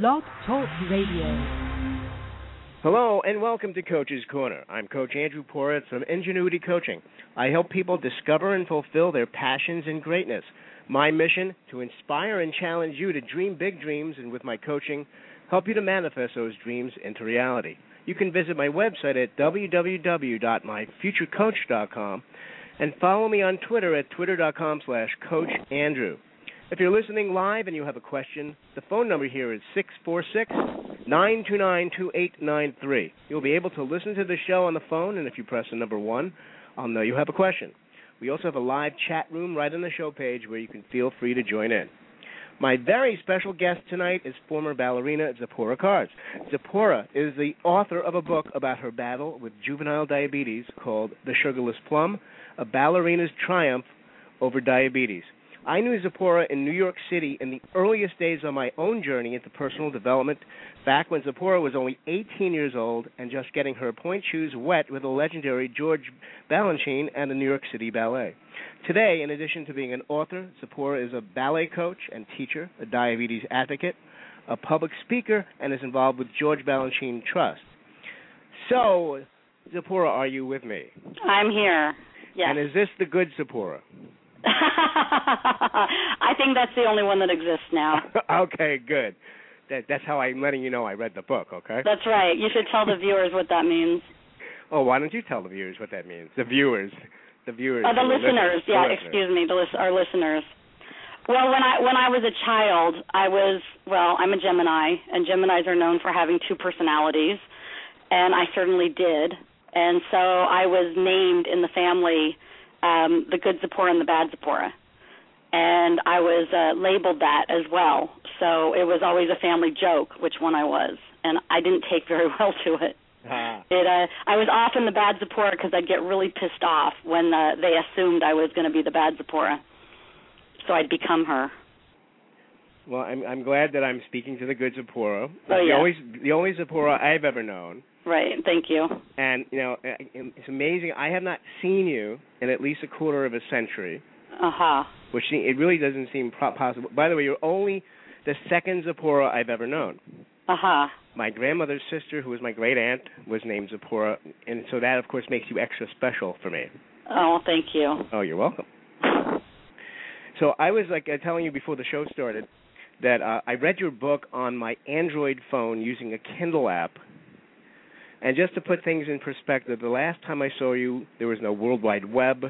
Blog Talk Radio. Hello and welcome to Coach's Corner. I'm Coach Andrew Poritz from Ingenuity Coaching. I help people discover and fulfill their passions and greatness. My mission to inspire and challenge you to dream big dreams and with my coaching help you to manifest those dreams into reality. You can visit my website at www.myfuturecoach.com and follow me on Twitter at twitter.com slash Coach Andrew. If you're listening live and you have a question, the phone number here is 646 929 2893. You'll be able to listen to the show on the phone, and if you press the number one, I'll know you have a question. We also have a live chat room right on the show page where you can feel free to join in. My very special guest tonight is former ballerina Zippora Karz. Zippora is the author of a book about her battle with juvenile diabetes called The Sugarless Plum A Ballerina's Triumph Over Diabetes. I knew Zippora in New York City in the earliest days of my own journey into personal development, back when Zippora was only 18 years old and just getting her pointe shoes wet with the legendary George Balanchine and the New York City Ballet. Today, in addition to being an author, Zippora is a ballet coach and teacher, a diabetes advocate, a public speaker, and is involved with George Balanchine Trust. So, Zippora, are you with me? I'm here. Yes. And is this the good Zippora? I think that's the only one that exists now. okay, good. That, that's how I'm letting you know I read the book. Okay. That's right. You should tell the viewers what that means. Oh, why don't you tell the viewers what that means? The viewers, the viewers. Oh, the listeners. Yeah, excuse me, the lis- our listeners. Well, when I when I was a child, I was well. I'm a Gemini, and Geminis are known for having two personalities, and I certainly did. And so I was named in the family um, the good Zippora and the bad Zippora. And I was uh, labeled that as well. So it was always a family joke which one I was, and I didn't take very well to it. Ah. It uh, I was often the bad Zippora because I'd get really pissed off when uh, they assumed I was going to be the bad Zippora. So I'd become her. Well, I'm I'm glad that I'm speaking to the good Zippora. Oh, the yeah. only the only Zippora I've ever known. Right. Thank you. And you know, it's amazing. I have not seen you in at least a quarter of a century, Uh huh. which it really doesn't seem possible. By the way, you're only the second Zippora I've ever known. Uh huh. My grandmother's sister, who was my great aunt, was named Zippora, and so that, of course, makes you extra special for me. Oh, thank you. Oh, you're welcome. So I was like uh, telling you before the show started that uh, I read your book on my Android phone using a Kindle app. And just to put things in perspective, the last time I saw you, there was no World Wide Web.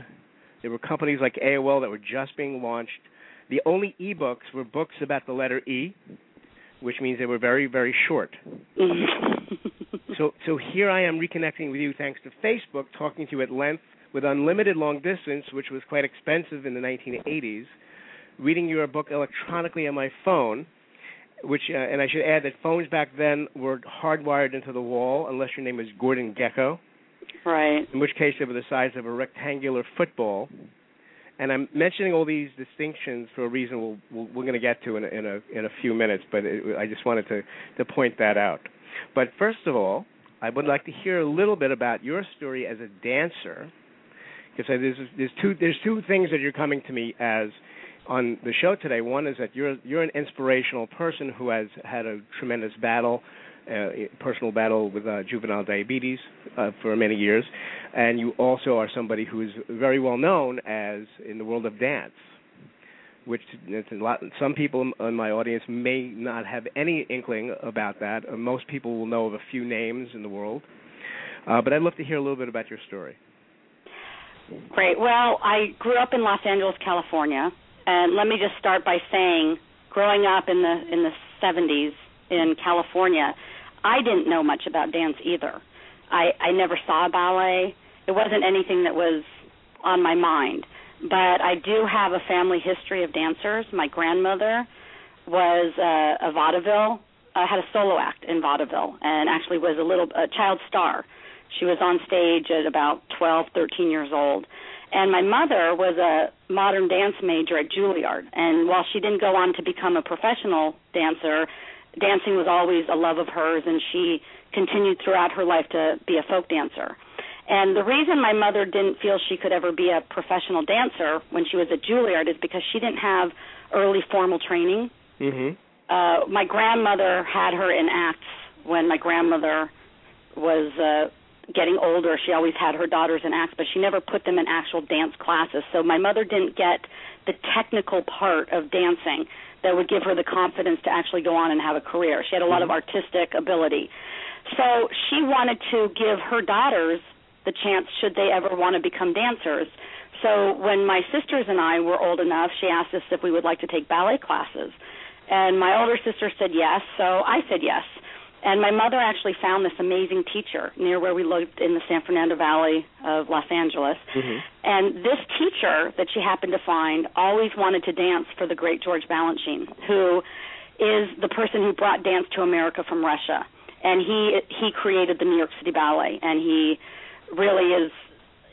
There were companies like AOL that were just being launched. The only e-books were books about the letter E, which means they were very, very short. Mm-hmm. So, so here I am reconnecting with you thanks to Facebook, talking to you at length with unlimited long distance, which was quite expensive in the 1980s. Reading your book electronically on my phone, which, uh, and I should add that phones back then were hardwired into the wall, unless your name was Gordon Gekko, right. in which case they were the size of a rectangular football. And I'm mentioning all these distinctions for a reason we'll, we'll, we're going to get to in a, in a in a few minutes, but it, I just wanted to to point that out. But first of all, I would like to hear a little bit about your story as a dancer, because there's there's two there's two things that you're coming to me as on the show today. One is that you're you're an inspirational person who has had a tremendous battle, uh, personal battle with uh, juvenile diabetes uh, for many years, and you also are somebody who is very well known as in the world of dance which it's a lot. Some people in my audience may not have any inkling about that. Uh, most people will know of a few names in the world, uh, but I'd love to hear a little bit about your story. Great. Well, I grew up in Los Angeles, California, and let me just start by saying, growing up in the in the 70s in California, I didn't know much about dance either. I I never saw ballet. It wasn't anything that was on my mind. But I do have a family history of dancers. My grandmother was uh, a vaudeville, uh, had a solo act in vaudeville, and actually was a little a child star. She was on stage at about 12, 13 years old. And my mother was a modern dance major at Juilliard. And while she didn't go on to become a professional dancer, dancing was always a love of hers, and she continued throughout her life to be a folk dancer. And the reason my mother didn't feel she could ever be a professional dancer when she was at Juilliard is because she didn't have early formal training. Mm-hmm. uh my grandmother had her in acts when my grandmother was uh getting older she always had her daughters in acts but she never put them in actual dance classes. So my mother didn't get the technical part of dancing that would give her the confidence to actually go on and have a career. She had a lot of mm-hmm. artistic ability. So she wanted to give her daughters the chance should they ever want to become dancers. So when my sisters and I were old enough she asked us if we would like to take ballet classes. And my older sister said yes so I said yes and my mother actually found this amazing teacher near where we lived in the San Fernando Valley of Los Angeles. Mm-hmm. And this teacher that she happened to find always wanted to dance for the great George Balanchine, who is the person who brought dance to America from Russia. And he he created the New York City Ballet, and he really is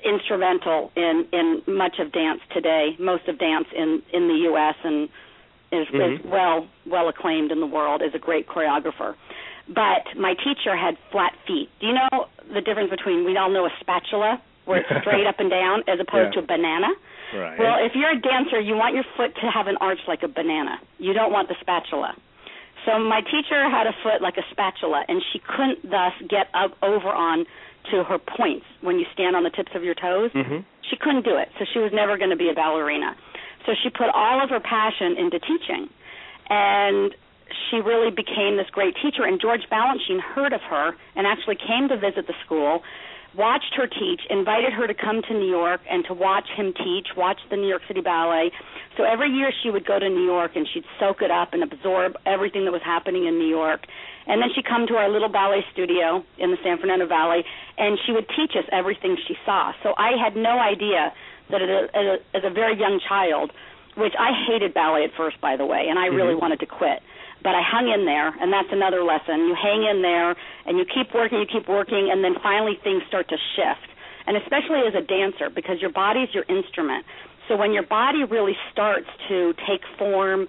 instrumental in in much of dance today, most of dance in in the U.S. and is, Mhm. is well well acclaimed in the world as a great choreographer. But my teacher had flat feet. Do you know the difference between we all know a spatula where it's straight up and down as opposed Yeah. to a banana? Right. Well, if you're a dancer, you want your foot to have an arch like a banana. You don't want the spatula. So my teacher had a foot like a spatula, and she couldn't thus get up over on to her points when you stand on the tips of your toes. Mhm. She couldn't do it, so she was never going to be a ballerina. So she put all of her passion into teaching, and she really became this great teacher. And George Balanchine heard of her and actually came to visit the school, watched her teach, invited her to come to New York and to watch him teach, watch the New York City Ballet. So every year she would go to New York and she'd soak it up and absorb everything that was happening in New York. And then she'd come to our little ballet studio in the San Fernando Valley and she would teach us everything she saw. So I had no idea that as a, as a, very young child, which I hated ballet at first, by the way, and I really Mhm. wanted to quit. But I hung in there, and that's another lesson. You hang in there, and you keep working, you keep working, and then finally things start to shift. And especially as a dancer, because your body's your instrument. So when your body really starts to take form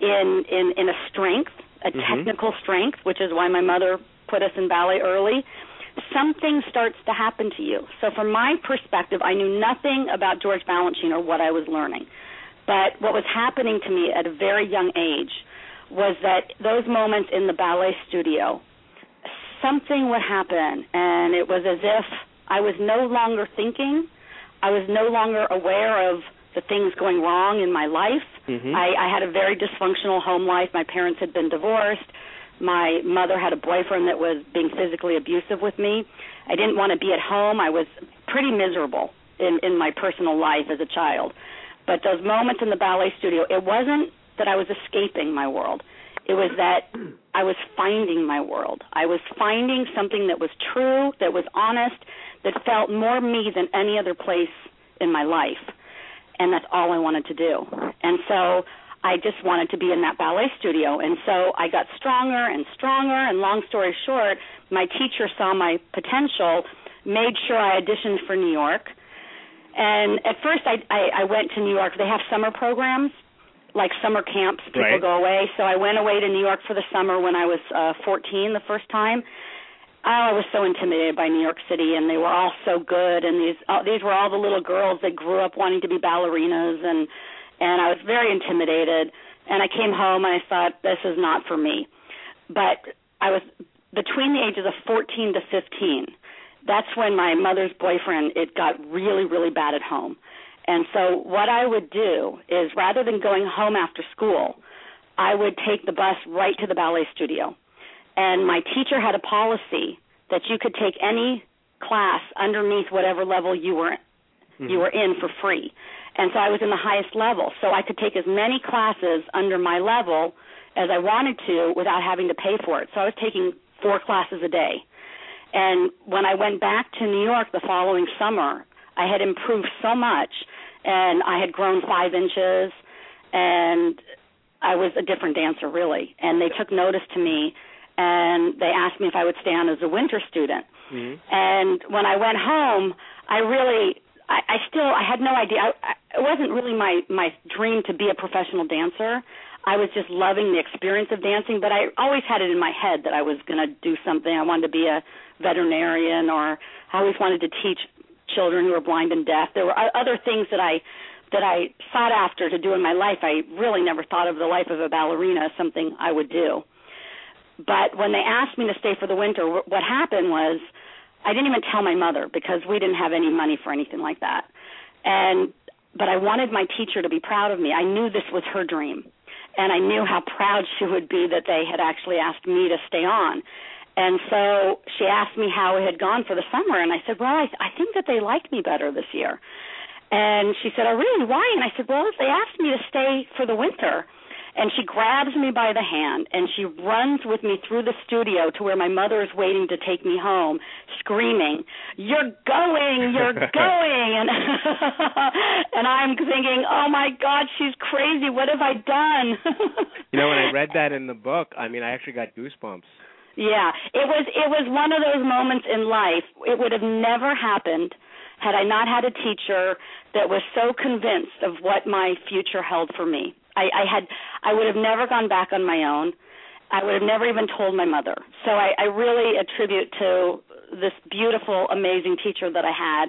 in in, in a strength, a Mhm. technical strength, which is why my mother put us in ballet early, something starts to happen to you. So from my perspective, I knew nothing about George Balanchine or what I was learning. But what was happening to me at a very young age was that those moments in the ballet studio, something would happen, and it was as if I was no longer thinking, I was no longer aware of the things going wrong in my life. Mhm. I, I had a very dysfunctional home life. My parents had been divorced. My mother had a boyfriend that was being physically abusive with me. I didn't want to be at home. I was pretty miserable in in my personal life as a child. But those moments in the ballet studio, it wasn't that I was escaping my world. It was that I was finding my world. I was finding something that was true, that was honest, that felt more me than any other place in my life. And that's all I wanted to do. And so I just wanted to be in that ballet studio. And so I got stronger and stronger. And long story short, my teacher saw my potential, made sure I auditioned for New York. And at first, I, I, I went to New York. They have summer programs, like summer camps. People Right. go away. So I went away to New York for the summer when I was uh, 14 the first time. Oh, I was so intimidated by New York City, and they were all so good. And these uh, these were all the little girls that grew up wanting to be ballerinas, and and I was very intimidated. And I came home and I thought this is not for me. But I was between the ages of 14 to 15. That's when my mother's boyfriend it got really really bad at home. And so what I would do is rather than going home after school, I would take the bus right to the ballet studio. And my teacher had a policy that you could take any class underneath whatever level you were Mhm. you were in for free. And so I was in the highest level. So I could take as many classes under my level as I wanted to without having to pay for it. So I was taking four classes a day. And when I went back to New York the following summer, I had improved so much and I had grown five inches and I was a different dancer really. And they took notice to me and they asked me if I would stay on as a winter student. Mhm. And when I went home, I really, I, I still, I had no idea. I, I, it wasn't really my my dream to be a professional dancer. I was just loving the experience of dancing, but I always had it in my head that I was going to do something. I wanted to be a veterinarian, or I always wanted to teach children who were blind and deaf. There were other things that I that I sought after to do in my life. I really never thought of the life of a ballerina as something I would do. But when they asked me to stay for the winter, what happened was I didn't even tell my mother because we didn't have any money for anything like that. And but I wanted my teacher to be proud of me. I knew this was her dream. And I knew how proud she would be that they had actually asked me to stay on. And so she asked me how it had gone for the summer, and I said, "Well, I, I think that they liked me better this year." And she said, "Oh, really? Why?" And I said, "Well, they asked me to stay for the winter." And she grabs me by the hand and she runs with me through the studio to where my mother is waiting to take me home, screaming, "You're going! You're going!" And and I'm thinking, "Oh my God, she's crazy! What have I done?" you know, when I read that in the book, I mean, I actually got goosebumps. Yeah, it was it was one of those moments in life. It would have never happened had I not had a teacher that was so convinced of what my future held for me. I, I had I would have never gone back on my own. I would have never even told my mother. So I, I really attribute to this beautiful, amazing teacher that I had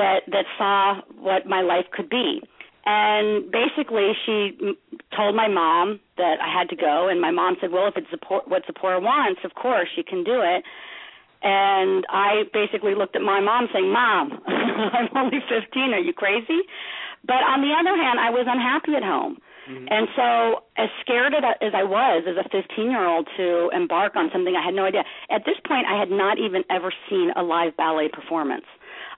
that that saw what my life could be and basically she told my mom that I had to go. And my mom said well if it's support, what Zippora wants of course she can do it. And I basically looked at my mom saying mom I'm only 15 are you crazy? But on the other hand I was unhappy at home. Mm-hmm. and so as scared as I was as a 15 year old to embark on something I had no idea at this point I had not even ever seen a live ballet performance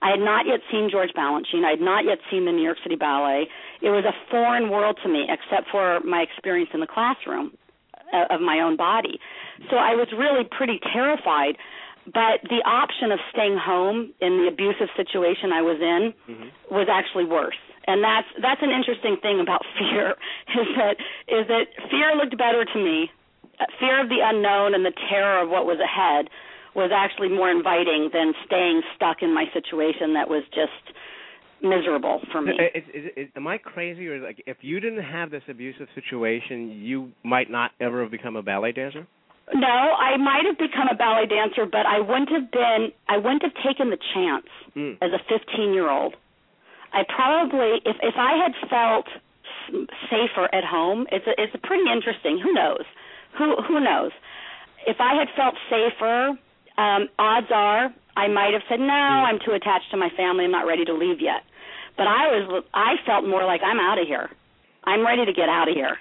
I had not yet seen George Balanchine. I had not yet seen the New York City Ballet. It was a foreign world to me, except for my experience in the classroom uh, of my own body. So I was really pretty terrified. But the option of staying home in the abusive situation I was in mm-hmm. was actually worse. And that's that's an interesting thing about fear is that is that fear looked better to me. Fear of the unknown and the terror of what was ahead was actually more inviting than staying stuck in my situation that was just miserable for me. Is, is, is, am I crazy, or like if you didn't have this abusive situation, you might not ever have become a ballet dancer? No, I might have become a ballet dancer, but I wouldn't have been. I wouldn't have taken the chance mm. as a 15 year old. I probably, if if I had felt safer at home, it's a, it's a pretty interesting. Who knows? Who who knows? If I had felt safer um, odds are I might have said no, mm-hmm. I'm too attached to my family, I'm not ready to leave yet. But I was I felt more like I'm out of here. I'm ready to get out of here.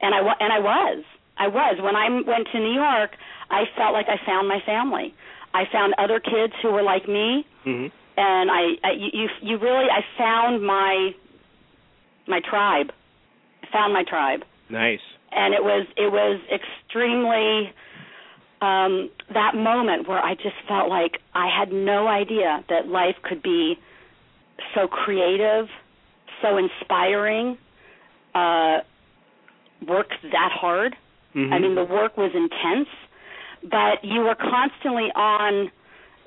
And I and I was. I was when I went to New York, I felt like I found my family. I found other kids who were like me. Mm-hmm. And I, I you you really I found my my tribe. I found my tribe. Nice. And it was it was extremely um, that moment where I just felt like I had no idea that life could be so creative, so inspiring, uh, work that hard. Mm-hmm. I mean, the work was intense, but you were constantly on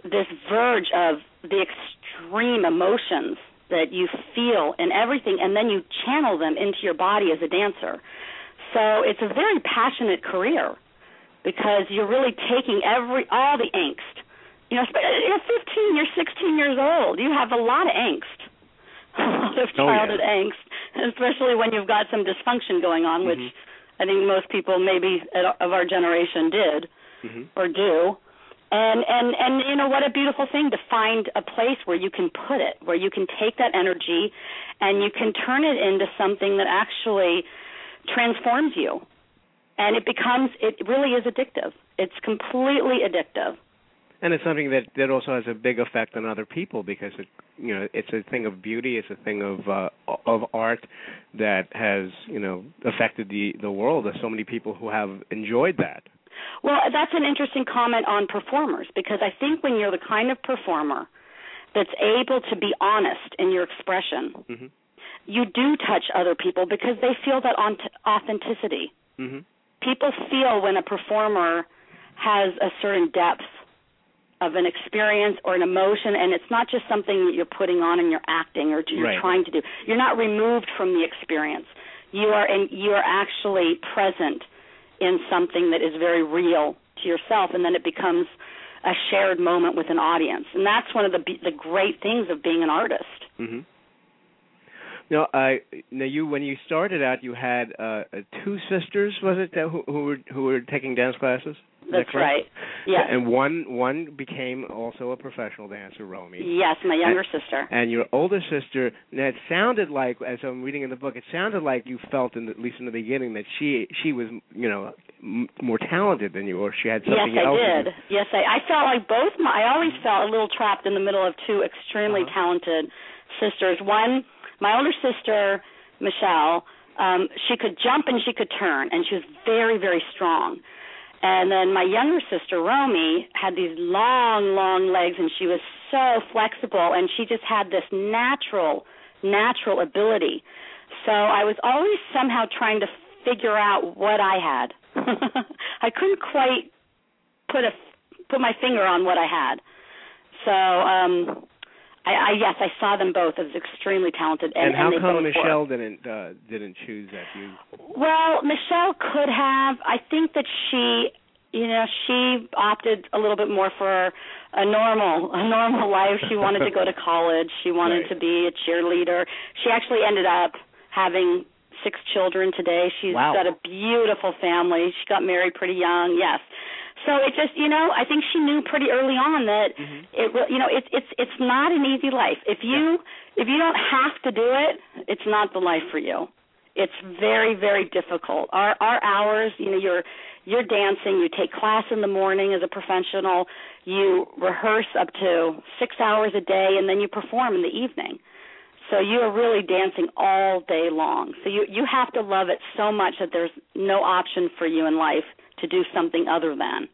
this verge of the extreme emotions that you feel and everything, and then you channel them into your body as a dancer. So it's a very passionate career because you're really taking every all the angst. You know, you're 15, you're 16 years old. You have a lot of angst, a lot of childhood oh, yeah. angst, especially when you've got some dysfunction going on, which mm-hmm. I think most people maybe of our generation did mm-hmm. or do. And and and you know what a beautiful thing to find a place where you can put it, where you can take that energy, and you can turn it into something that actually transforms you and it becomes it really is addictive. It's completely addictive. And it's something that that also has a big effect on other people because it you know it's a thing of beauty, it's a thing of uh, of art that has you know affected the the world. There's so many people who have enjoyed that. Well, that's an interesting comment on performers because I think when you're the kind of performer that's able to be honest in your expression, mm-hmm. you do touch other people because they feel that authenticity. Mm-hmm people feel when a performer has a certain depth of an experience or an emotion and it's not just something that you're putting on and you're acting or you're right. trying to do you're not removed from the experience you are in, you are actually present in something that is very real to yourself and then it becomes a shared moment with an audience and that's one of the the great things of being an artist mm-hmm. No, I now you when you started out, you had uh, two sisters, was it, that, who, who were who were taking dance classes? Is That's that right. Yes. And one one became also a professional dancer, Romy. Yes, my younger sister. And your older sister, now it sounded like, as I'm reading in the book, it sounded like you felt, in the, at least in the beginning, that she she was, you know, m- more talented than you, or she had something yes, else. I did. Yes, I, I felt like both. My, I always felt a little trapped in the middle of two extremely Uh-huh. talented sisters. One, my older sister, Michelle, um, she could jump and she could turn, and she was very, very strong. And then my younger sister, Romy, had these long, long legs, and she was so flexible, and she just had this natural, natural ability. So I was always somehow trying to figure out what I had. I couldn't quite put a put my finger on what I had. So um I, I yes, I saw them both as extremely talented and, And how they come both were. Michelle didn't uh, didn't choose that? You Well, Michelle could have. I think that she, you know, she opted a little bit more for a normal, a normal life. She wanted to go to college. She wanted Right. to be a cheerleader. She actually ended up having six children today. She's Wow. got a beautiful family. She got married pretty young. Yes. So it just, you know, I think she knew pretty early on that Mhm. it, you know, it's it's it's not an easy life. If you if you don't have to do it, it's not the life for you. It's very very difficult. Our our hours you know you're you're dancing you take class in the morning as a professional you rehearse up to 6 hours a day and then you perform in the evening. So you are really dancing all day long. So you you have to love it so much that there's no option for you in life to do something other than.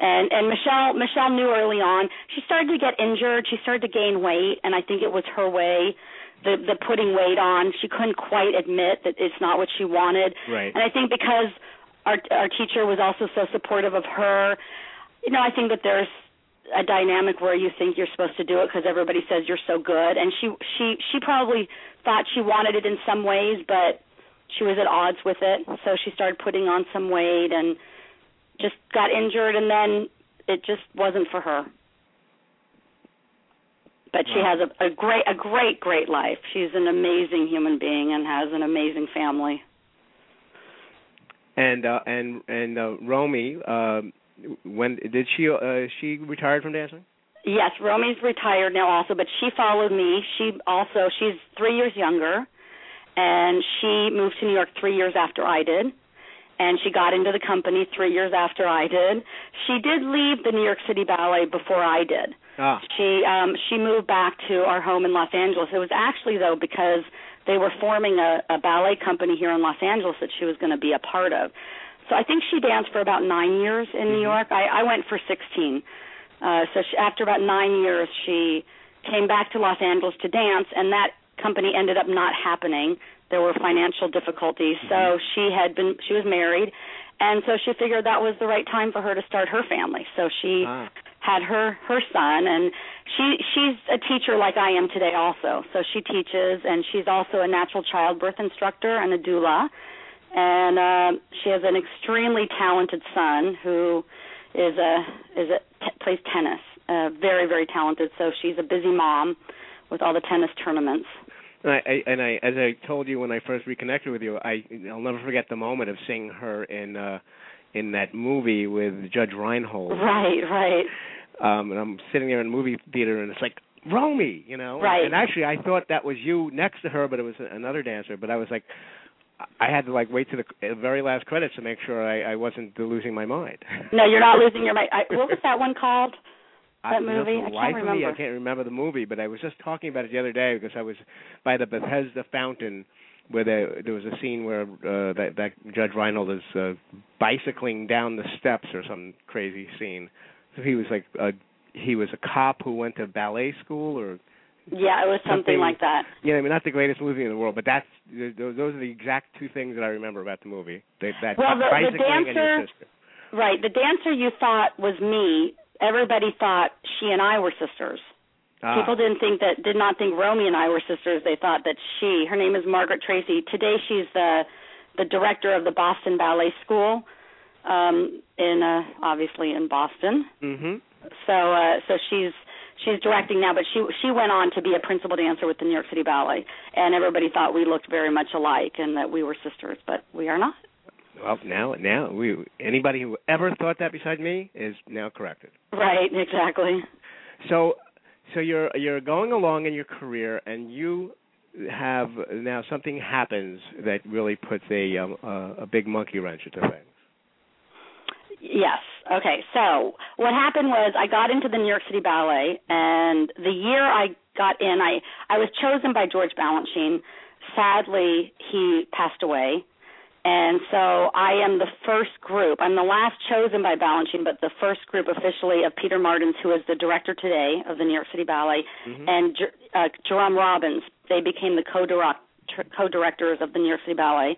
And and Michelle Michelle knew early on she started to get injured she started to gain weight and I think it was her way the the putting weight on. She couldn't quite admit that it's not what she wanted. Right. and I think because our our teacher was also so supportive of her you know I think that there's a dynamic where you think you're supposed to do it because everybody says you're so good. And she she she probably thought she wanted it in some ways but she was at odds with it so she started putting on some weight and just got injured and then it just wasn't for her but she Wow. has a, a great a great great life she's an amazing human being and has an amazing family And uh, and and uh, Romy, um, when did she uh, she retired from dancing? Yes, Romy's retired now also, but she followed me. She also she's three years younger, and she moved to New York three years after I did, and she got into the company three years after I did. She did leave the New York City Ballet before I did. Ah, She um she moved back to our home in Los Angeles. It was actually though because they were forming a, a ballet company here in Los Angeles that she was going to be a part of. So I think she danced for about nine years in New Mhm. York. I, I went for sixteen. Uh, so she, after about nine years, she came back to Los Angeles to dance, and that company ended up not happening. There were financial difficulties, so she had been she was married, and so she figured that was the right time for her to start her family. So she ah. had her her son and she she's a teacher like I am today also. So she teaches and she's also a natural childbirth instructor and a doula. And uh, she has an extremely talented son who is a is a t- plays tennis. Uh, very very talented. So she's a busy mom with all the tennis tournaments. And I, I and I as I told you when I first reconnected with you, I I'll never forget the moment of seeing her in uh in that movie with Judge Reinhold. Right, right. Um and I'm sitting there in the movie theater and it's like Romy, you know. Right. And actually I thought that was you next to her but it was another dancer, but I was like I had to like wait to the very last credits to make sure I, I wasn't losing my mind. No, you're not losing your mind. I, what was that one called? I- That movie? I can't of me, I remember. can't remember the movie, but I was just talking about it the other day because I was by the Bethesda fountain where there there was a scene where uh, that that Judge Reinhold is uh, bicycling down the steps or some crazy scene. So he was like a he was a cop who went to ballet school or Yeah, it was something, Something- like that. yeah, I mean not the greatest movie in the world, but that's those those are the exact two things that I remember about the movie. That, that Well, the- the bicycling and your dancer- sister. Right. The dancer you thought was me. Everybody thought she and I were sisters. Ah, People didn't think that did not think Romy and I were sisters. They thought that she, her name is Margaret Tracy. Today she's the the director of the Boston Ballet School um in uh obviously in Boston. Mhm. So uh so she's she's directing now, but she she went on to be a principal dancer with the New York City Ballet, and everybody thought we looked very much alike and that we were sisters, but we are not. Well, now now we anybody who ever thought that beside me is now corrected. Right, exactly. So so you're you're going along in your career and you have now something happens that really puts a um, a, a big monkey wrench into things. Yes. Okay. So what happened was I got into the New York City Ballet, and the year I got in, I I was chosen by George Balanchine. Sadly, he passed away, and so I am the first group. I'm the last chosen by Balanchine, but the first group officially of Peter Martins, who is the director today of the New York City Ballet, mm-hmm. and uh, Jerome Robbins. They became the co-directors of the New York City Ballet.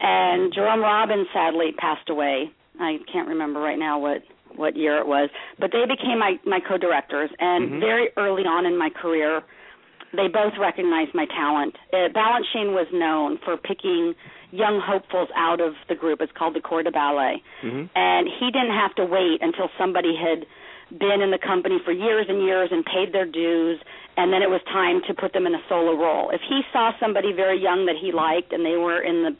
And Jerome Robbins sadly passed away I can't remember right now what what year it was, but they became my my co-directors, and mm-hmm. very early on in my career, they both recognized my talent. Uh, Balanchine was known for picking young hopefuls out of the group. It's called the Corps de Ballet, mm-hmm. and he didn't have to wait until somebody had been in the company for years and years and paid their dues and then it was time to put them in a solo role. If he saw somebody very young that he liked and they were in the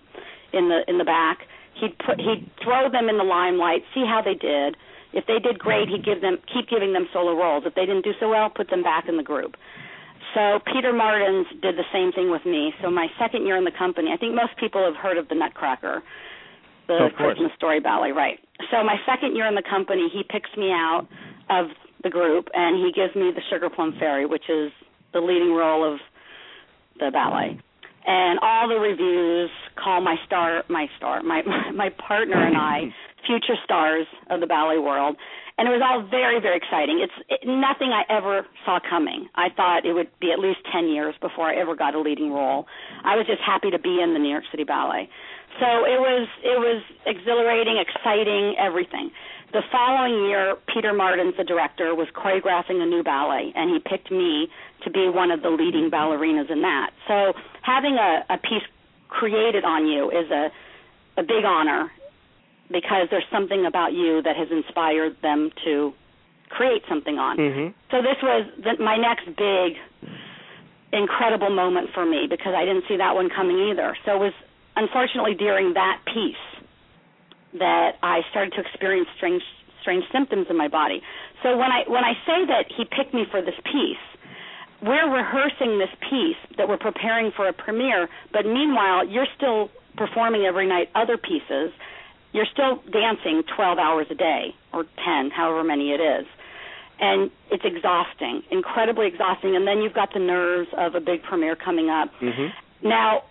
in the in the back, He'd put he'd throw them in the limelight, see how they did. If they did great, he'd give them keep giving them solo roles. If they didn't do so well, put them back in the group. So Peter Martins did the same thing with me. So my second year in the company, I think most people have heard of the Nutcracker, the Christmas Story Ballet, right? So my second year in the company, he picks me out of the group and he gives me the Sugar Plum Fairy, which is the leading role of the ballet and all the reviews call my star my star my my partner and I future stars of the ballet world. And it was all very very exciting. It's it, nothing I ever saw coming. I thought it would be at least 10 years before I ever got a leading role. I was just happy to be in the New York City Ballet. So it was it was exhilarating exciting everything. The following year, Peter Martins, the director, was choreographing a new ballet, and he picked me to be one of the leading ballerinas in that. So having a, a piece created on you is a, a big honor because there's something about you that has inspired them to create something on. Mm-hmm. So this was the, my next big, incredible moment for me because I didn't see that one coming either. So it was unfortunately during that piece that I started to experience strange strange symptoms in my body. So when I when I say that he picked me for this piece, we're rehearsing this piece that we're preparing for a premiere, but meanwhile you're still performing every night other pieces. You're still dancing 12 hours a day or 10, however many it is. And it's exhausting, incredibly exhausting. And then you've got the nerves of a big premiere coming up. Mm-hmm. Now,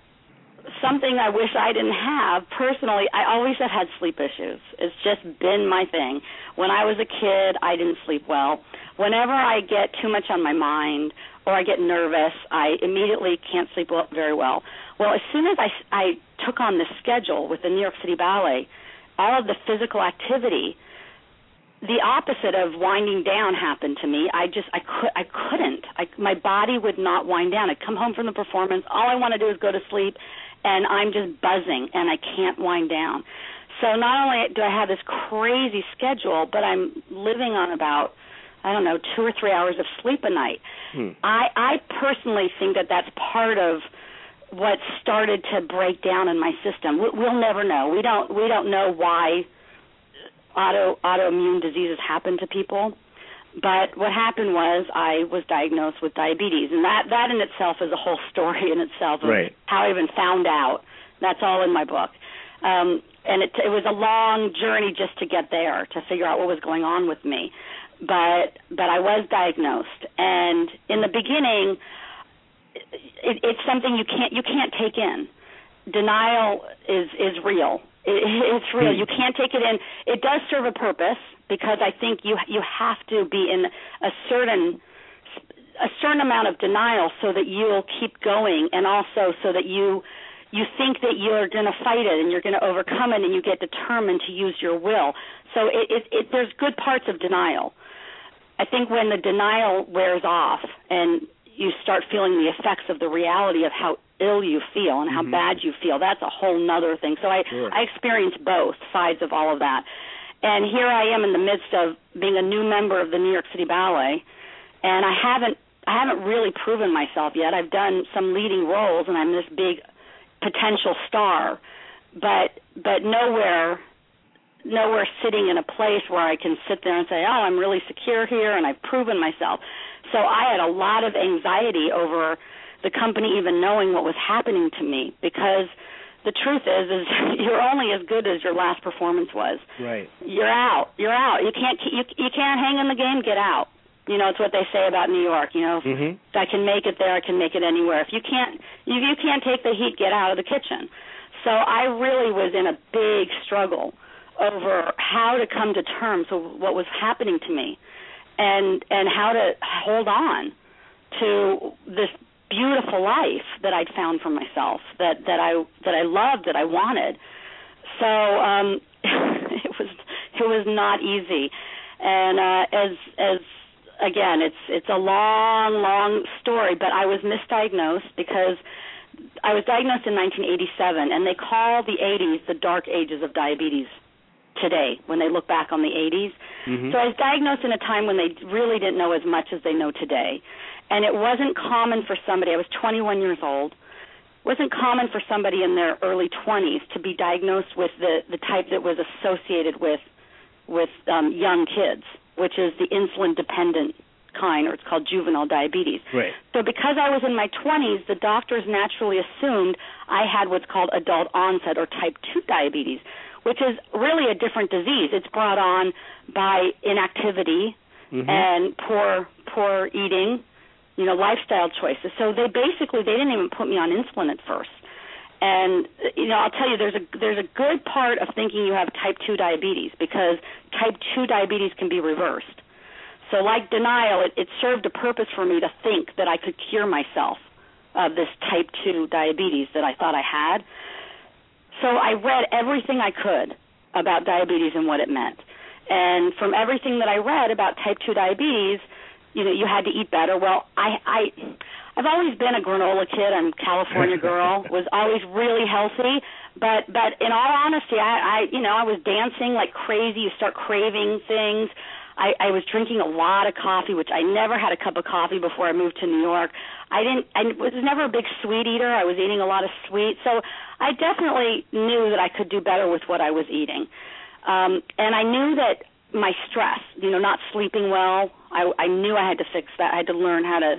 something I wish I didn't have personally. I always have had sleep issues. It's just been my thing. When I was a kid, I didn't sleep well. Whenever I get too much on my mind or I get nervous, I immediately can't sleep well, very well. Well, as soon as I I took on this schedule with the New York City Ballet, all of the physical activity the opposite of winding down happened to me. I just I could I couldn't. I my body would not wind down. I'd come home from the performance. All I want to do is go to sleep and I'm just buzzing and I can't wind down. So not only do I have this crazy schedule, but I'm living on about I don't know two or three hours of sleep a night. Hmm. I I personally think that that's part of what started to break down in my system. We, we'll never know. We don't we don't know why auto autoimmune diseases happen to people. But what happened was I was diagnosed with diabetes, and that that in itself is a whole story in itself of right. how I even found out. That's all in my book, um, and it, it was a long journey just to get there to figure out what was going on with me. But but I was diagnosed, and in the beginning, it, it's something you can't you can't take in. Denial is is real. It, it's real. You hmm. can't take it in. It does serve a purpose because I think you you have to be in a certain a certain amount of denial so that you'll keep going and also so that you you think that you're going to fight it and you're going to overcome it and you get determined to use your will. So it, it, it there's good parts of denial. I think when the denial wears off and you start feeling the effects of the reality of how ill you feel and how mm-hmm. bad you feel, that's a whole nother thing. So I sure. I experienced both sides of all of that. And here I am in the midst of being a new member of the New York City Ballet and I haven't I haven't really proven myself yet. I've done some leading roles, and I'm this big potential star, but but nowhere nowhere sitting in a place where I can sit there and say, "Oh, I'm really secure here and I've proven myself." So I had a lot of anxiety over the company even knowing what was happening to me because the truth is is you're only as good as your last performance was. Right. You're out. You're out. You can't you you can't hang in the game, get out. You know, it's what they say about New York, you know, if Mhm. I can make it there, I can make it anywhere. If you can't if you can't take the heat, get out of the kitchen. So I really was in a big struggle over how to come to terms with what was happening to me and and how to hold on to this beautiful life that I'd found for myself that that I that I loved that I wanted. So um it was it was not easy. And uh as as again it's it's a long long story but I was misdiagnosed because I was diagnosed in 1987 and they call the 80s the dark ages of diabetes today when they look back on the 80s. Mhm. So I was diagnosed in a time when they really didn't know as much as they know today. And it wasn't common for somebody, I was 21 years old, it wasn't common for somebody in their early 20s to be diagnosed with the, the type that was associated with with um, young kids, which is the insulin dependent kind, or it's called juvenile diabetes. Right. So because I was in my 20s, the doctors naturally assumed I had what's called adult onset or type 2 diabetes, which is really a different disease. It's brought on by inactivity Mhm. and poor poor eating, you know, lifestyle choices. So they basically they didn't even put me on insulin at first. And you know, I'll tell you there's a there's a good part of thinking you have type 2 diabetes because type 2 diabetes can be reversed. So like denial, it, it served a purpose for me to think that I could cure myself of this type 2 diabetes that I thought I had. So I read everything I could about diabetes and what it meant. And from everything that I read about type 2 diabetes, you know, you had to eat better. Well, I I I've always been a granola kid. I'm a California girl. was always really healthy, but but in all honesty, I I you know, I was dancing like crazy. You start craving things. I, I was drinking a lot of coffee, which I never had a cup of coffee before I moved to New York. I didn't. I was never a big sweet eater. I was eating a lot of sweet, so I definitely knew that I could do better with what I was eating. Um, and I knew that my stress, you know, not sleeping well, I, I knew I had to fix that. I had to learn how to,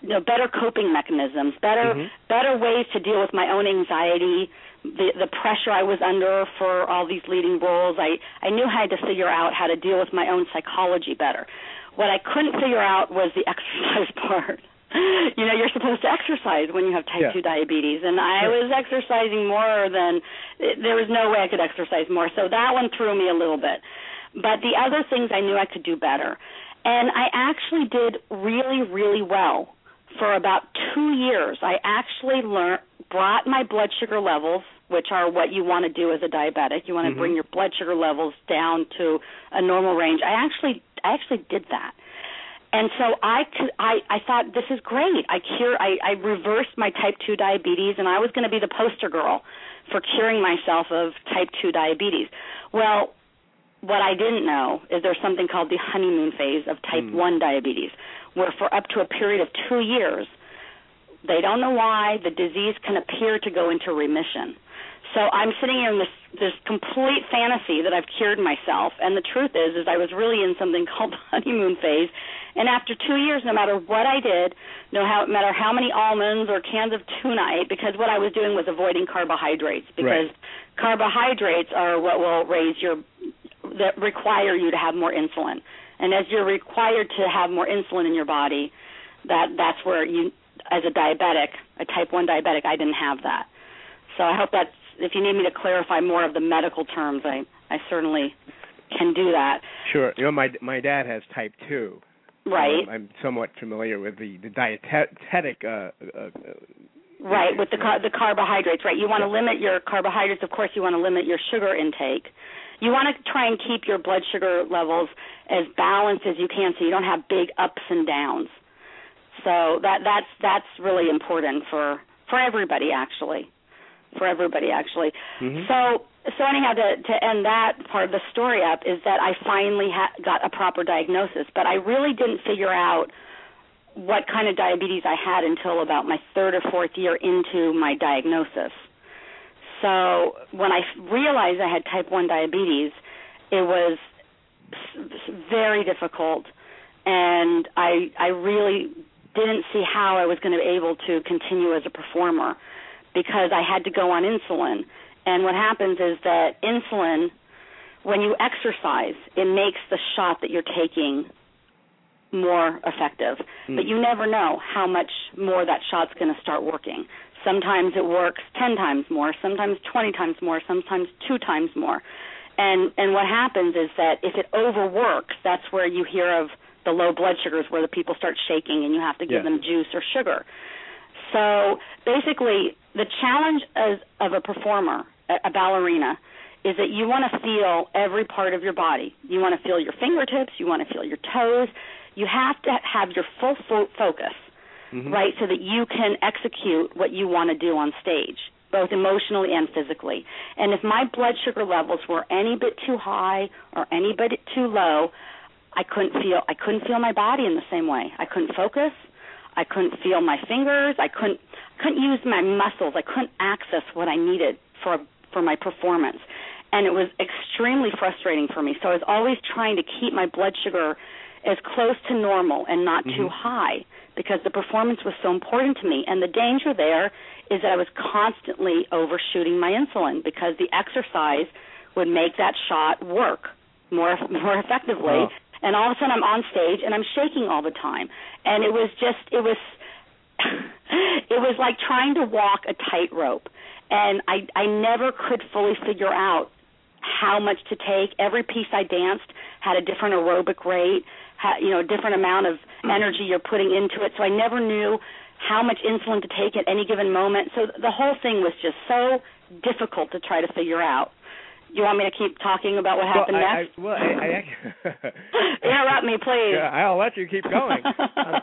you know, better coping mechanisms, better Mhm. better ways to deal with my own anxiety, the the pressure I was under for all these leading roles. I I knew I had to figure out how to deal with my own psychology better. What I couldn't figure out was the exercise part. you know, you're supposed to exercise when you have type Yeah. 2 diabetes, and I Sure. was exercising more than there was no way I could exercise more. So that one threw me a little bit. But the other things I knew I could do better. And I actually did really, really well for about two years. I actually learned, brought my blood sugar levels, which are what you want to do as a diabetic. You want to Mhm. bring your blood sugar levels down to a normal range. I actually, I actually did that. And so I could, I, I thought this is great. I cure, I, I reversed my type two diabetes, and I was going to be the poster girl for curing myself of type two diabetes. Well, what I didn't know is there's something called the honeymoon phase of type Hmm. 1 diabetes, where for up to a period of two years, they don't know why the disease can appear to go into remission. So I'm sitting here in this this complete fantasy that I've cured myself, and the truth is, is I was really in something called the honeymoon phase. And after two years, no matter what I did, no how, matter how many almonds or cans of tuna I ate, because what I was doing was avoiding carbohydrates, because carbohydrates are what will raise your that require you to have more insulin. And as you're required to have more insulin in your body, that that's where you, as a diabetic, a type one diabetic, I didn't have that. So I hope that's if you need me to clarify more of the medical terms, I I certainly can do that. Sure. You know, my my dad has type two. Right. Um, I'm somewhat familiar with the the dietetic. Uh, uh, uh, Right, with the car- the carbohydrates, right? You want to limit your carbohydrates. Of course, you want to limit your sugar intake. You want to try and keep your blood sugar levels as balanced as you can, so you don't have big ups and downs. So that that's that's really important for for everybody, actually, for everybody, actually. Mhm. So so anyhow, to to end that part of the story up is that I finally ha- got a proper diagnosis, but I really didn't figure out what kind of diabetes I had until about my third or fourth year into my diagnosis. So when I realized I had type 1 diabetes, it was very difficult and I I really didn't see how I was going to be able to continue as a performer because I had to go on insulin. And what happens is that insulin when you exercise, it makes the shot that you're taking more effective. Mm. But you never know how much more that shot's going to start working. Sometimes it works 10 times more, sometimes 20 times more, sometimes 2 times more. And and what happens is that if it overworks, that's where you hear of the low blood sugars where the people start shaking and you have to give yeah. them juice or sugar. So basically, the challenge as of a performer, a ballerina, is that you want to feel every part of your body. You want to feel your fingertips, you want to feel your toes. You have to have your full fo- focus, mm-hmm. right, so that you can execute what you want to do on stage, both emotionally and physically. And if my blood sugar levels were any bit too high or any bit too low, I couldn't feel I couldn't feel my body in the same way. I couldn't focus. I couldn't feel my fingers. I couldn't couldn't use my muscles. I couldn't access what I needed for for my performance. And it was extremely frustrating for me. So I was always trying to keep my blood sugar as close to normal and not mm-hmm. too high because the performance was so important to me. And the danger there is that I was constantly overshooting my insulin because the exercise would make that shot work more more effectively. Oh. And all of a sudden I'm on stage and I'm shaking all the time. And it was just it was it was like trying to walk a tightrope. And I I never could fully figure out how much to take. Every piece I danced had a different aerobic rate, had, you know, a different amount of energy you're putting into it. So I never knew how much insulin to take at any given moment. So the whole thing was just so difficult to try to figure out. You want me to keep talking about what happened well, I, next? I, well, I, I interrupt me, please. Yeah, I'll let you keep going. um,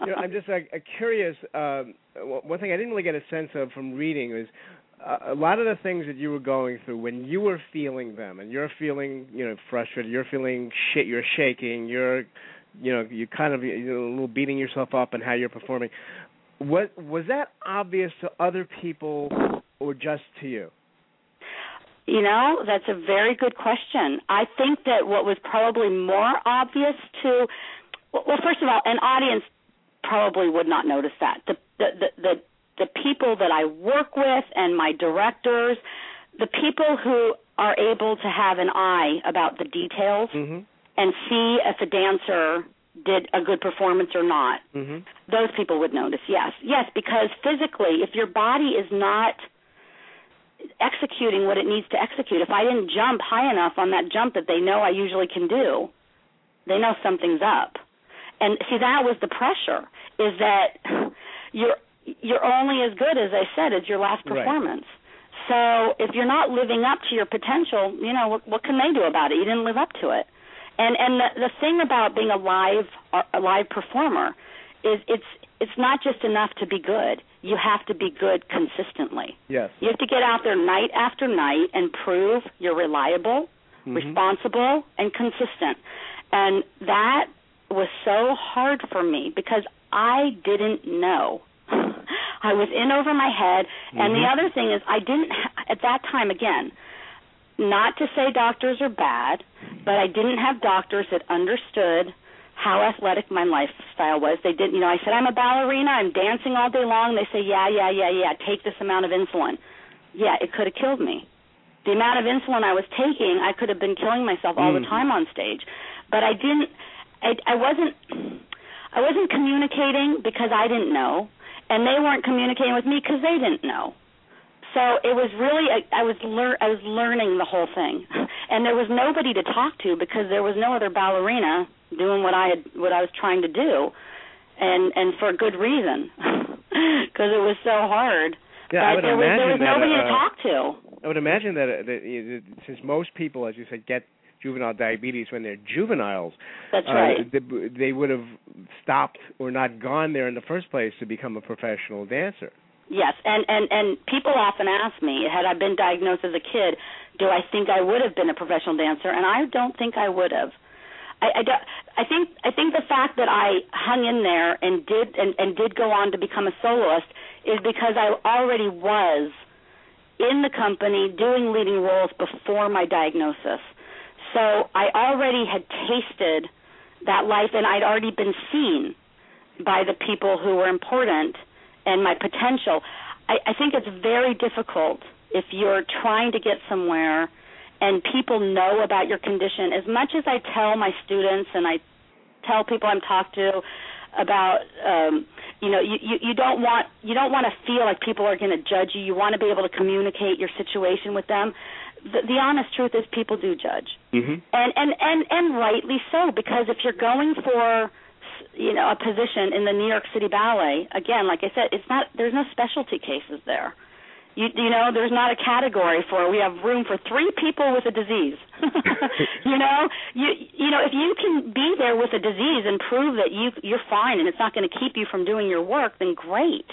you know, I'm just uh, curious. Um, one thing I didn't really get a sense of from reading is a lot of the things that you were going through when you were feeling them and you're feeling you know frustrated you're feeling shit you're shaking you're you know you kind of you're a little beating yourself up and how you're performing what was that obvious to other people or just to you you know that's a very good question i think that what was probably more obvious to well first of all an audience probably would not notice that the the the, the the people that I work with and my directors, the people who are able to have an eye about the details mm-hmm. and see if a dancer did a good performance or not. Mm-hmm. Those people would notice. Yes. Yes, because physically if your body is not executing what it needs to execute, if I didn't jump high enough on that jump that they know I usually can do, they know something's up. And see that was the pressure is that you're you're only as good as I said as your last performance. Right. So if you're not living up to your potential, you know what, what can they do about it? You didn't live up to it. And and the, the thing about being a live a live performer is it's it's not just enough to be good. You have to be good consistently. Yes. You have to get out there night after night and prove you're reliable, mm-hmm. responsible, and consistent. And that was so hard for me because I didn't know I was in over my head. And mm-hmm. the other thing is, I didn't at that time again. Not to say doctors are bad, but I didn't have doctors that understood how athletic my lifestyle was. They didn't, you know, I said I'm a ballerina, I'm dancing all day long. They say, yeah, yeah, yeah, yeah, take this amount of insulin. Yeah, it could have killed me. The amount of insulin I was taking, I could have been killing myself all mm. the time on stage. But I didn't. I, I wasn't. I wasn't communicating because I didn't know and they weren't communicating with me because they didn't know. So it was really I, I was lear- I was learning the whole thing, and there was nobody to talk to because there was no other ballerina doing what I had what I was trying to do, and and for a good reason, because it was so hard. Yeah, but I would there imagine was, there was that, nobody uh, to talk to. I would imagine that, uh, that uh, since most people, as you said, get juvenile diabetes when they're juveniles. That's uh, right. They, they would have stopped or not gone there in the first place to become a professional dancer. Yes, and and and people often ask me, had I been diagnosed as a kid, do I think I would have been a professional dancer? And I don't think I would have. I, I, think I think the fact that I hung in there and did and, and did go on to become a soloist is because I already was in the company doing leading roles before my diagnosis. So I already had tasted that life and I'd already been seen by the people who were important and my potential. I, I think it's very difficult if you're trying to get somewhere and people know about your condition. As much as I tell my students and I tell people I'm talked to about um you know you, you you don't want you don't want to feel like people are going to judge you you want to be able to communicate your situation with them the, the honest truth is people do judge mm-hmm. and and and and rightly so because if you're going for you know a position in the New York City Ballet again like I said it's not there's no specialty cases there you, you know there's not a category for we have room for three people with a disease you know you you know if you can be there with a disease and prove that you you're fine and it's not going to keep you from doing your work then great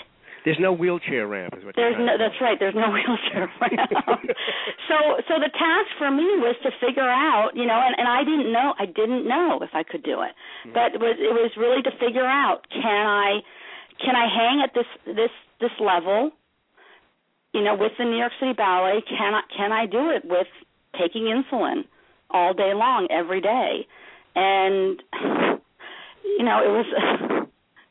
there's no wheelchair ramp, is what There's no. That's right. There's no wheelchair ramp. so, so the task for me was to figure out, you know, and, and I didn't know, I didn't know if I could do it, mm-hmm. but it was it was really to figure out can I, can I hang at this this this level, you know, with the New York City Ballet? Can I can I do it with taking insulin all day long every day? And you know, it was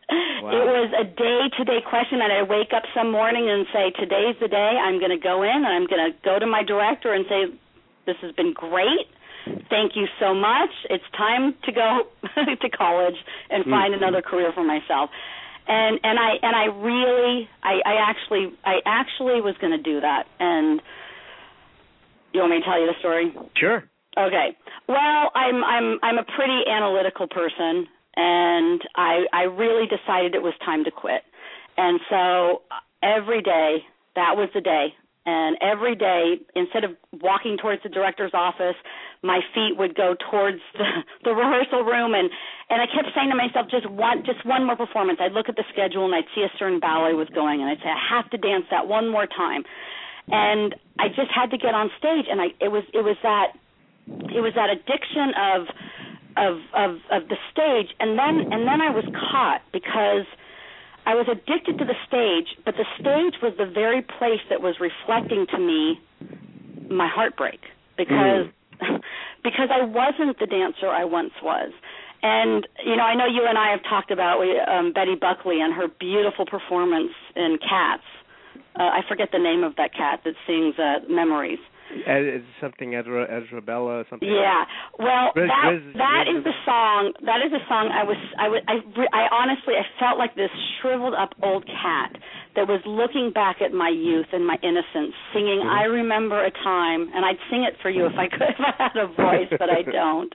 Wow. It was a day to day question and I'd wake up some morning and say, Today's the day I'm gonna go in and I'm gonna go to my director and say, This has been great. Thank you so much. It's time to go to college and hmm. find mm-hmm. another career for myself. And and I and I really I, I actually I actually was gonna do that and you want me to tell you the story? Sure. Okay. Well, I'm I'm I'm a pretty analytical person and I I really decided it was time to quit. And so every day, that was the day. And every day, instead of walking towards the director's office, my feet would go towards the, the rehearsal room, and and I kept saying to myself, just one, just one more performance. I'd look at the schedule and I'd see a certain ballet was going, and I'd say, I have to dance that one more time. And I just had to get on stage, and I it was it was that it was that addiction of of of of the stage and then and then I was caught because I was addicted to the stage but the stage was the very place that was reflecting to me my heartbreak because mm. because I wasn't the dancer I once was. And you know I know you and I have talked about um Betty Buckley and her beautiful performance in Cats. Uh, I forget the name of that cat that sings uh, Memories uh, something Ezra Ezra Bella something. Yeah. Well, Riz, that Riz, that Riz, is the song. That is the song. I was I was I, I honestly I felt like this shriveled up old cat that was looking back at my youth and my innocence, singing mm-hmm. "I remember a time," and I'd sing it for you if I could if I had a voice, but I don't.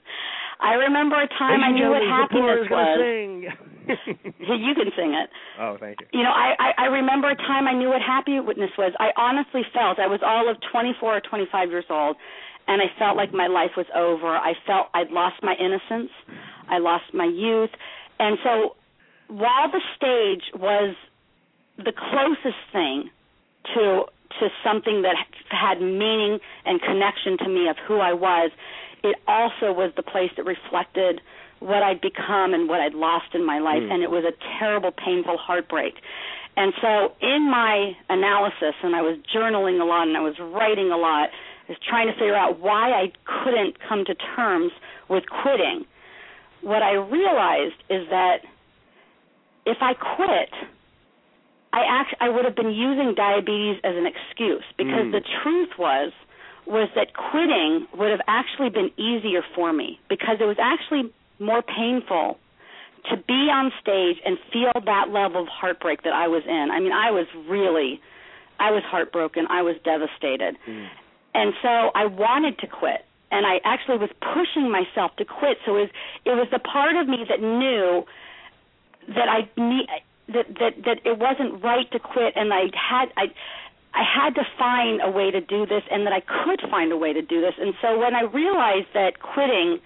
I remember a time I knew what happiness was. you can sing it. Oh, thank you. You know, I, I I remember a time I knew what happy witness was. I honestly felt I was all of 24 or 25 years old, and I felt like my life was over. I felt I'd lost my innocence, I lost my youth, and so while the stage was the closest thing to to something that had meaning and connection to me of who I was, it also was the place that reflected what I'd become and what I'd lost in my life, mm. and it was a terrible, painful heartbreak. And so, in my analysis, and I was journaling a lot and I was writing a lot, I was trying to figure out why I couldn't come to terms with quitting. What I realized is that if I quit, I act I would have been using diabetes as an excuse because mm. the truth was was that quitting would have actually been easier for me because it was actually more painful to be on stage and feel that level of heartbreak that I was in. I mean, I was really I was heartbroken. I was devastated. Mm. And so I wanted to quit. And I actually was pushing myself to quit. So it was it was the part of me that knew that I need that that that it wasn't right to quit and I had I I had to find a way to do this and that I could find a way to do this. And so when I realized that quitting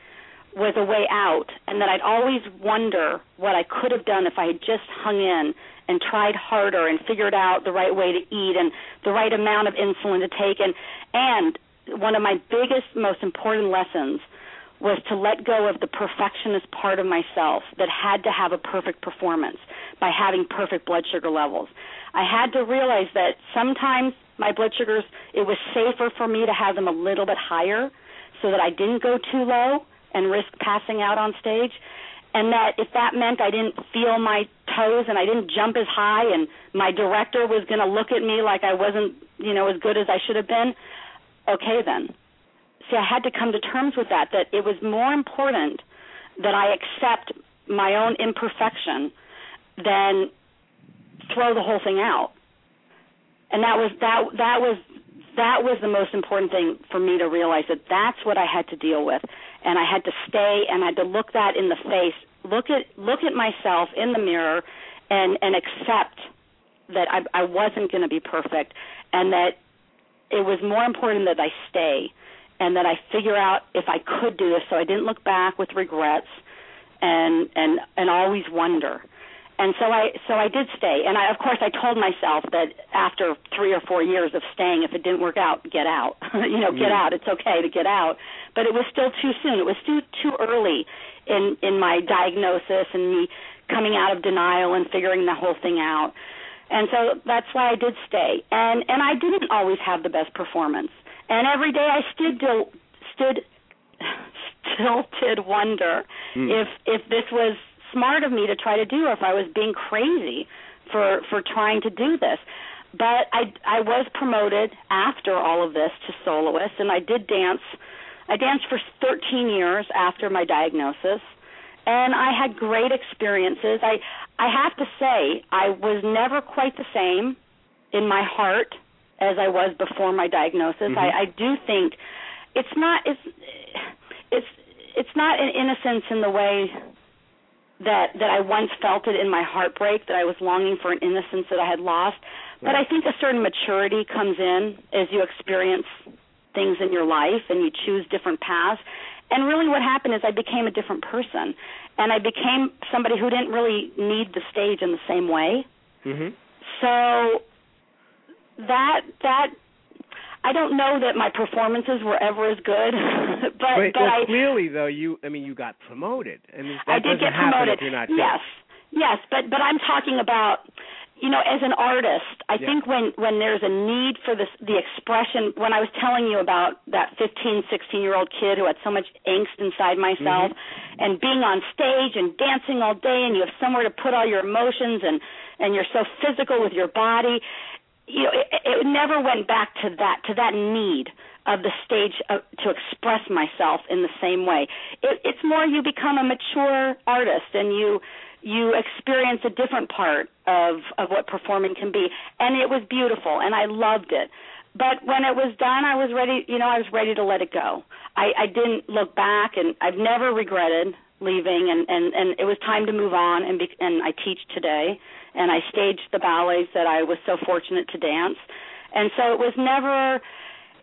was a way out and that I'd always wonder what I could have done if I had just hung in and tried harder and figured out the right way to eat and the right amount of insulin to take and and one of my biggest most important lessons was to let go of the perfectionist part of myself that had to have a perfect performance by having perfect blood sugar levels. I had to realize that sometimes my blood sugars, it was safer for me to have them a little bit higher so that I didn't go too low and risk passing out on stage. And that if that meant I didn't feel my toes and I didn't jump as high and my director was going to look at me like I wasn't, you know, as good as I should have been, okay then see, I had to come to terms with that, that it was more important that I accept my own imperfection than throw the whole thing out. And that was that that was that was the most important thing for me to realize that that's what I had to deal with and I had to stay and I had to look that in the face look at look at myself in the mirror and and accept that I I wasn't going to be perfect and that it was more important that I stay and that I figure out if I could do this so I didn't look back with regrets and and and always wonder. And so I so I did stay and I of course I told myself that after 3 or 4 years of staying if it didn't work out get out. you know, get out. It's okay to get out. But it was still too soon. It was too too early in in my diagnosis and me coming out of denial and figuring the whole thing out. And so that's why I did stay. And and I didn't always have the best performance and every day I stood till, stood still did wonder mm. if if this was smart of me to try to do or if I was being crazy for for trying to do this. But I I was promoted after all of this to soloist and I did dance I danced for 13 years after my diagnosis and I had great experiences. I I have to say I was never quite the same in my heart as I was before my diagnosis. Mm-hmm. I, I do think it's not it's it's it's not an innocence in the way that that I once felt it in my heartbreak that I was longing for an innocence that I had lost. But I think a certain maturity comes in as you experience things in your life and you choose different paths. And really what happened is I became a different person and I became somebody who didn't really need the stage in the same way. Mm-hmm. So that that I don't know that my performances were ever as good, but Wait, but well, I clearly though you I mean you got promoted. I mean I did get promoted. yes, yes, but but I'm talking about you know as an artist i yeah. think when when there's a need for this the expression when i was telling you about that 15 16 year old kid who had so much angst inside myself mm-hmm. and being on stage and dancing all day and you have somewhere to put all your emotions and and you're so physical with your body you know, it, it never went back to that to that need of the stage of, to express myself in the same way. It, it's more you become a mature artist and you you experience a different part of of what performing can be, and it was beautiful, and I loved it. But when it was done, I was ready. You know, I was ready to let it go. I, I didn't look back, and I've never regretted leaving, and and and it was time to move on. And be, and I teach today, and I staged the ballets that I was so fortunate to dance. And so it was never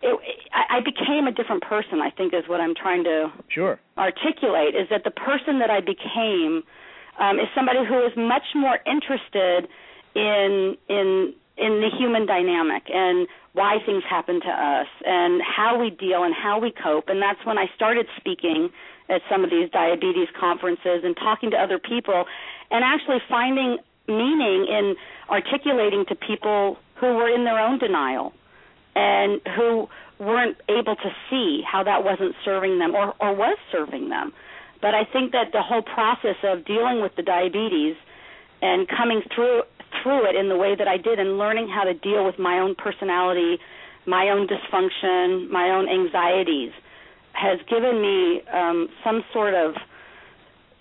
it, I, became a different person. I think is what I'm trying to sure articulate is that the person that I became um, is somebody who is much more interested in in in the human dynamic and why things happen to us and how we deal and how we cope. And that's when I started speaking at some of these diabetes conferences and talking to other people and actually finding meaning in articulating to people who were in their own denial and who weren't able to see how that wasn't serving them or, or was serving them. But I think that the whole process of dealing with the diabetes and coming through through it in the way that I did and learning how to deal with my own personality, my own dysfunction, my own anxieties has given me um, some sort of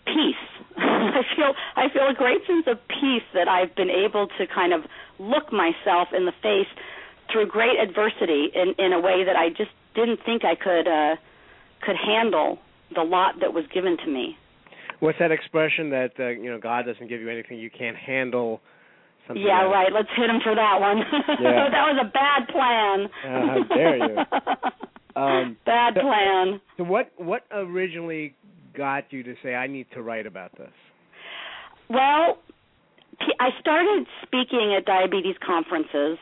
peace. I feel I feel a great sense of peace that I've been able to kind of look myself in the face through great adversity in in a way that I just didn't think I could uh could handle the lot that was given to me. What's that expression that uh, you know God doesn't give you anything you can't handle? Something yeah, like right. Let's hit him for that one. Yeah. that was a bad plan. Uh, how dare you? Um, bad so, plan. So what what originally got you to say I need to write about this? Well, I started speaking at diabetes conferences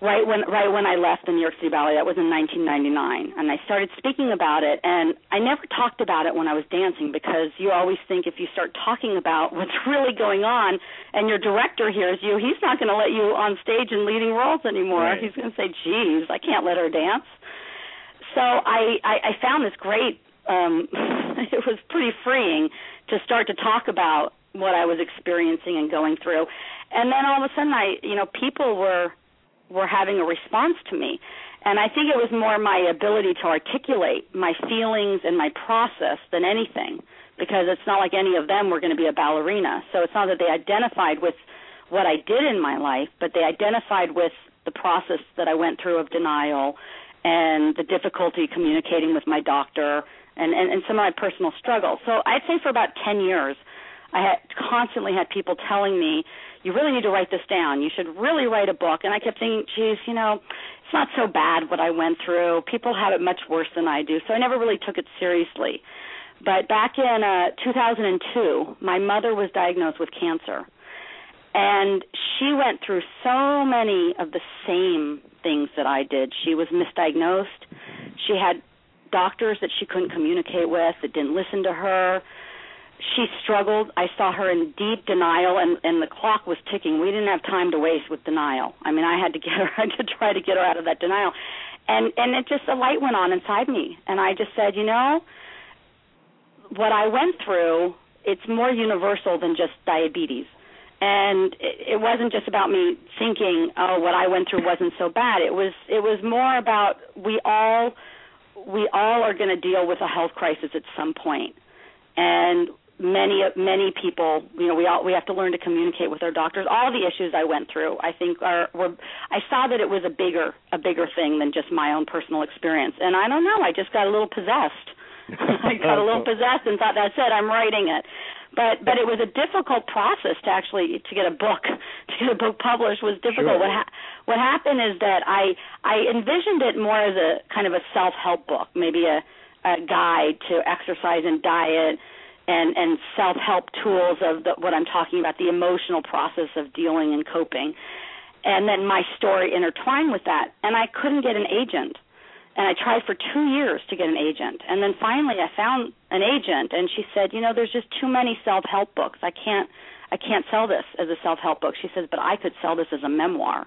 right when right when I left the New York City Ballet. That was in 1999, and I started speaking about it. And I never talked about it when I was dancing because you always think if you start talking about what's really going on, and your director hears you, he's not going to let you on stage in leading roles anymore. Right. He's going to say, "Geez, I can't let her dance." So I I, I found this great. Um, it was pretty freeing to start to talk about what I was experiencing and going through. And then all of a sudden I, you know, people were were having a response to me. And I think it was more my ability to articulate my feelings and my process than anything because it's not like any of them were going to be a ballerina. So it's not that they identified with what I did in my life, but they identified with the process that I went through of denial and the difficulty communicating with my doctor and, and, and some of my personal struggles. So I'd say for about 10 years, I had constantly had people telling me, "You really need to write this down. You should really write a book." And I kept thinking, "Geez, you know, it's not so bad what I went through. People have it much worse than I do." So I never really took it seriously. But back in uh 2002, my mother was diagnosed with cancer. And she went through so many of the same things that I did. She was misdiagnosed. She had doctors that she couldn't communicate with, that didn't listen to her she struggled. I saw her in deep denial, and and the clock was ticking. We didn't have time to waste with denial. I mean, I had to get her. I had to try to get her out of that denial, and and it just a light went on inside me, and I just said, you know, what I went through, it's more universal than just diabetes. And it, it wasn't just about me thinking, oh, what I went through wasn't so bad. It was it was more about we all we all are going to deal with a health crisis at some point. And many many people you know we all we have to learn to communicate with our doctors. All the issues i went through i think are were i saw that it was a bigger a bigger thing than just my own personal experience. And i don't know i just got a little possessed. I got a little possessed and thought that's it i'm writing it. But but it was a difficult process to actually to get a book to get a book published was difficult. Sure. what ha- what happened is that i i envisioned it more as a kind of a self help book maybe a a guide to exercise and diet and and self help tools of the, what I'm talking about, the emotional process of dealing and coping, and then my story intertwined with that. And I couldn't get an agent, and I tried for two years to get an agent, and then finally I found an agent, and she said, you know, there's just too many self help books. I can't I can't sell this as a self help book. She says, but I could sell this as a memoir.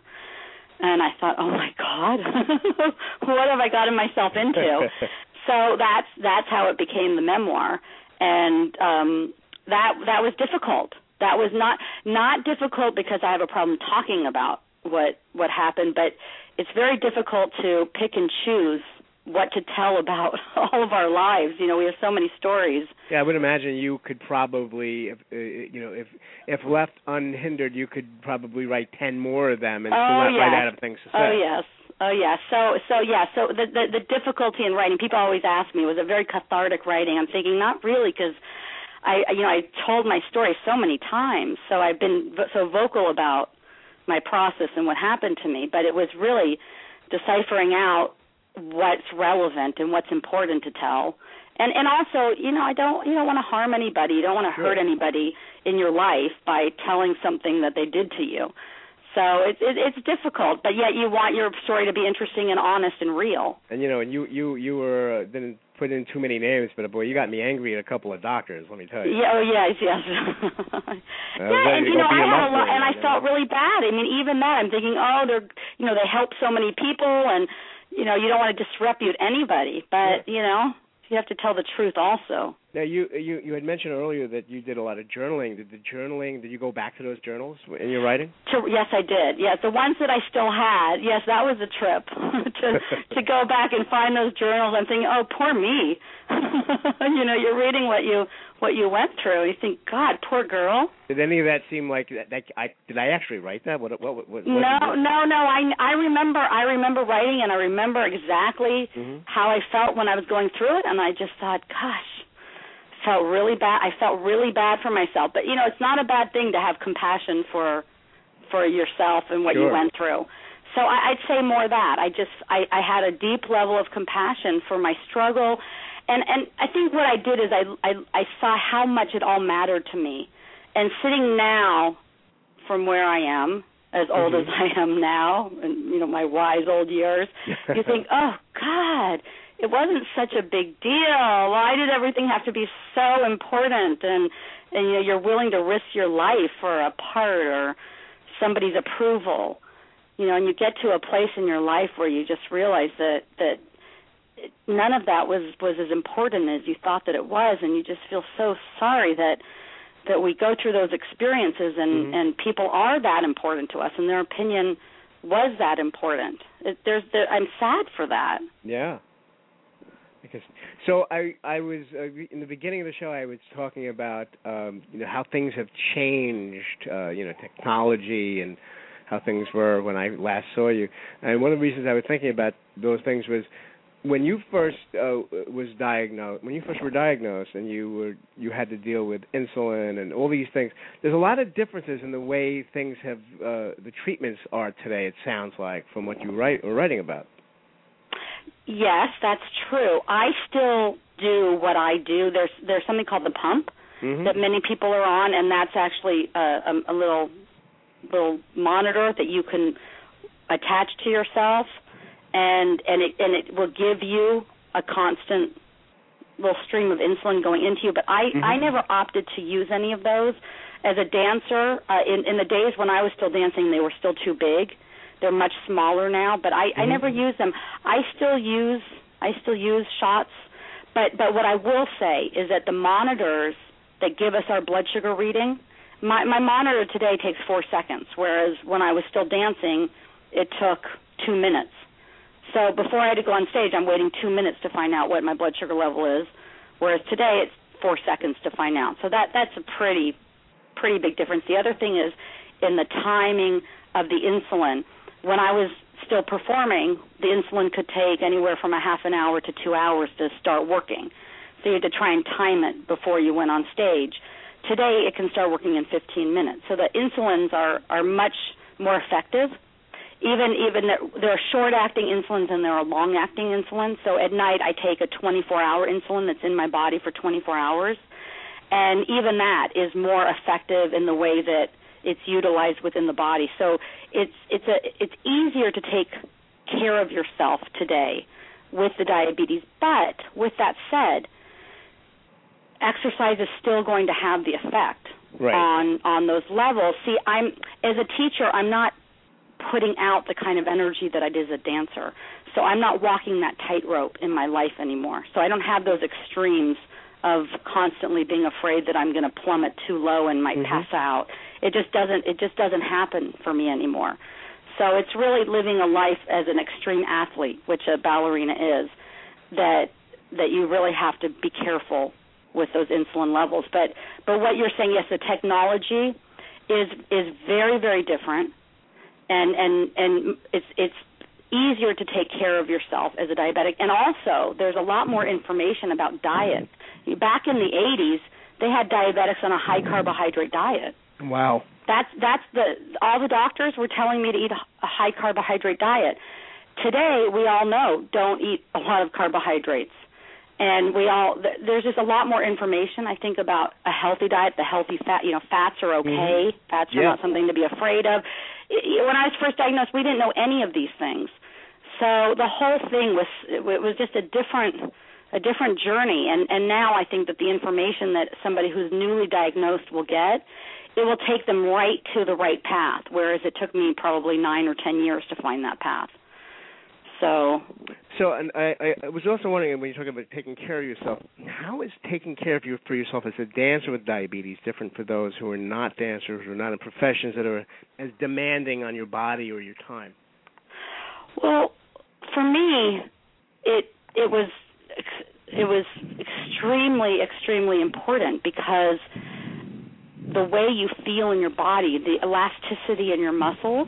And I thought, oh my God, what have I gotten myself into? so that's that's how it became the memoir and um, that that was difficult. That was not not difficult because I have a problem talking about what what happened, but it's very difficult to pick and choose what to tell about all of our lives. You know, we have so many stories. Yeah, I would imagine you could probably, if, uh, you know, if if left unhindered, you could probably write ten more of them and oh, still yes. write out of things to say. Oh yes. Oh yeah. So so yeah. So the, the the difficulty in writing. People always ask me was it very cathartic writing. I'm thinking not really because I you know I told my story so many times. So I've been vo- so vocal about my process and what happened to me. But it was really deciphering out what's relevant and what's important to tell. And and also, you know, I don't you don't want to harm anybody. You don't want to Sure. hurt anybody in your life by telling something that they did to you. So it's it, it's difficult, but yet you want your story to be interesting and honest and real. And you know, and you you you were uh, didn't put in too many names, but boy, you got me angry at a couple of doctors. Let me tell you. Yeah, oh yes, yes. yeah, and you know, I had a lot, and I felt really bad. I mean, even that, I'm thinking, oh, they're, you know, they help so many people, and you know, you don't want to disrepute anybody, but you know, you have to tell the truth also. Now you you you had mentioned earlier that you did a lot of journaling. Did the journaling? Did you go back to those journals in your writing? To, yes, I did. Yes, the ones that I still had. Yes, that was a trip to to go back and find those journals. I'm thinking, oh, poor me. you know, you're reading what you what you went through. You think, God, poor girl. Did any of that seem like that? that I did I actually write that? What what what? what No, no, no. I I remember I remember writing and I remember exactly hmm how I felt when I was going through it and I just thought, gosh, felt really bad. I felt really bad for myself. But you know, it's not a bad thing to have compassion for for yourself and what you went through. So I, I'd say more that. I just I, I had a deep level of compassion for my struggle and and I think what I did is I I I saw how much it all mattered to me. And sitting now from where I am as old Mhm. as I am now, and you know my wise old years, you think, oh God, it wasn't such a big deal. Why did everything have to be so important? And and you know you're willing to risk your life for a part or somebody's approval. You know, and you get to a place in your life where you just realize that that none of that was was as important as you thought that it was, and you just feel so sorry that that we go through those experiences and Mhm. and people are that important to us, and their opinion was that important. It, there's there, I'm sad for that. Yeah. Because so I I was uh, in the beginning of the show I was talking about um you know how things have changed uh you know technology and how things were when I last saw you and one of the reasons I was thinking about those things was when you first uh, was diagnosed when you first were diagnosed and you were you had to deal with insulin and all these things there's a lot of differences in the way things have uh the treatments are today it sounds like from what you write were writing about Yes, that's true. I still do what I do. There's there's something called the pump Mhm. that many people are on, and that's actually a, a, a little little monitor that you can attach to yourself, and and it and it will give you a constant little stream of insulin going into you. But I Mhm. I never opted to use any of those. As a dancer, uh, in in the days when I was still dancing, they were still too big. They're much smaller now, but I I Mhm. never use them. I still use I still use shots, but but what I will say is that the monitors that give us our blood sugar reading, my my monitor today takes 4 seconds, whereas when I was still dancing, it took 2 minutes. So before I had to go on stage, I'm waiting 2 minutes to find out what my blood sugar level is, whereas today it's 4 seconds to find out. So that that's a pretty pretty big difference. The other thing is in the timing of the insulin. When I was still performing, the insulin could take anywhere from a half an hour to 2 hours to start working. So you had to try and time it before you went on stage. Today it can start working in 15 minutes. So the insulins are are much more effective. Even even there, there are short acting insulins and there are long acting insulins. So at night I take a 24 hour insulin that's in my body for 24 hours and even that is more effective in the way that it's utilized within the body. So it's it's a it's easier to take care of yourself today with the diabetes. But with that said, exercise is still going to have the effect Right. on on those levels. See, I'm as a teacher, I'm not putting out the kind of energy that I did as a dancer. So I'm not walking that tightrope in my life anymore. So I don't have those extremes of constantly being afraid that I'm going to plummet too low and might Mhm. pass out. It just doesn't it just doesn't happen for me anymore. So it's really living a life as an extreme athlete, which a ballerina is, that that you really have to be careful with those insulin levels. But but what you're saying, yes, the technology is is very very different, and and and it's it's easier to take care of yourself as a diabetic, and also there's a lot more information about diet. Back in the 80s, they had diabetics on a high carbohydrate diet. Wow. That's that's the all the doctors were telling me to eat a, high carbohydrate diet. Today, we all know don't eat a lot of carbohydrates, and we all there's just a lot more information. I think about a healthy diet, the healthy fat. You know, fats are mm-hmm. okay. Fats are Yeah. not something to be afraid of. When I was first diagnosed, we didn't know any of these things, so the whole thing was it was just a different a different journey. And and now I think that the information that somebody who's newly diagnosed will get it will take them right to the right path, whereas it took me probably nine or ten years to find that path. So So, and I, I- was also wondering when you talk about taking care of yourself, how is taking care of you for yourself as a dancer with diabetes different for those who are not dancers or not in professions that are as demanding on your body or your time? Well, for me, it it was it was extremely extremely important because the way you feel in your body, the elasticity in your muscles,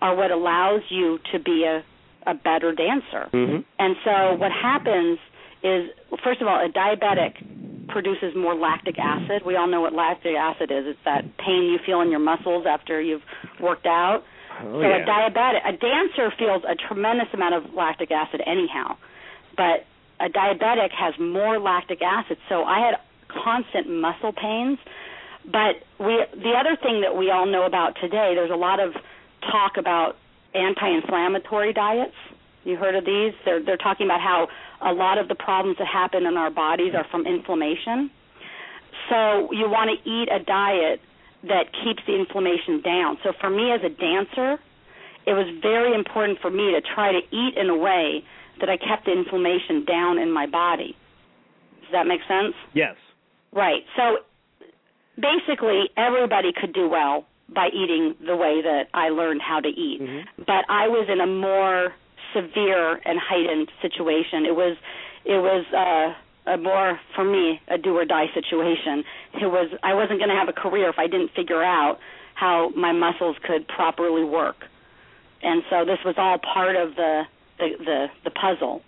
are what allows you to be a a better dancer. Mm-hmm. And so what happens is, first of all, a diabetic produces more lactic acid. We all know what lactic acid is. It's that pain you feel in your muscles after you've worked out. Oh, so yeah. a diabetic, a dancer feels a tremendous amount of lactic acid anyhow, but a diabetic has more lactic acid. So I had constant muscle pains. But we, the other thing that we all know about today, there's a lot of talk about anti-inflammatory diets. You heard of these? They're they're talking about how a lot of the problems that happen in our bodies are from inflammation. So you want to eat a diet that keeps the inflammation down. So for me as a dancer, it was very important for me to try to eat in a way that I kept the inflammation down in my body. Does that make sense? Yes. Right. So basically everybody could do well by eating the way that I learned how to eat. Mm-hmm. But I was in a more severe and heightened situation. It was it was uh a more for me a do or die situation. It was I wasn't going to have a career if I didn't figure out how my muscles could properly work. And so this was all part of the the the, the puzzle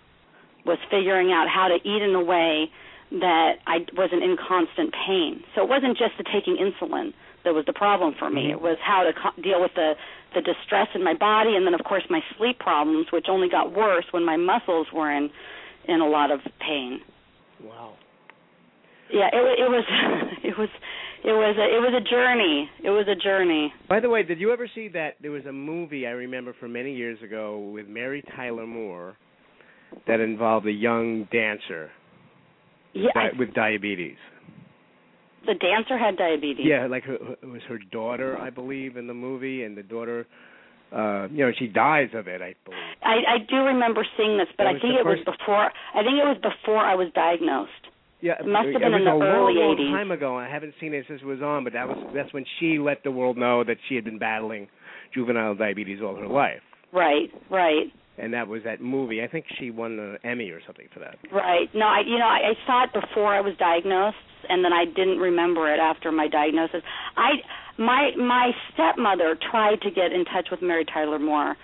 was figuring out how to eat in a way that I wasn't in constant pain. So it wasn't just the taking insulin that was the problem for me. Mhm. It was how to co- deal with the the distress in my body, and then of course my sleep problems, which only got worse when my muscles were in in a lot of pain. Wow. Yeah, it, it was it was it was a, it was a journey. It was a journey. By the way, did you ever see that there was a movie I remember from many years ago with Mary Tyler Moore that involved a young dancer Yeah, I, with diabetes? The dancer had diabetes. Yeah, like her, it was her daughter, I believe, in the movie, and the daughter, uh, you know, she dies of it, I believe. I I do remember seeing this, but I think it was before. I think it was before I was diagnosed. Yeah, It must have been in the long, early long 80s. time ago. I haven't seen it since it was on, but that was that's when she let the world know that she had been battling juvenile diabetes all her life, Right, right, and that was that movie. I think she won an Emmy or something for that. right. No, I you know I, I saw it before I was diagnosed, and then I didn't remember it after my diagnosis. I my my stepmother tried to get in touch with Mary Tyler Moore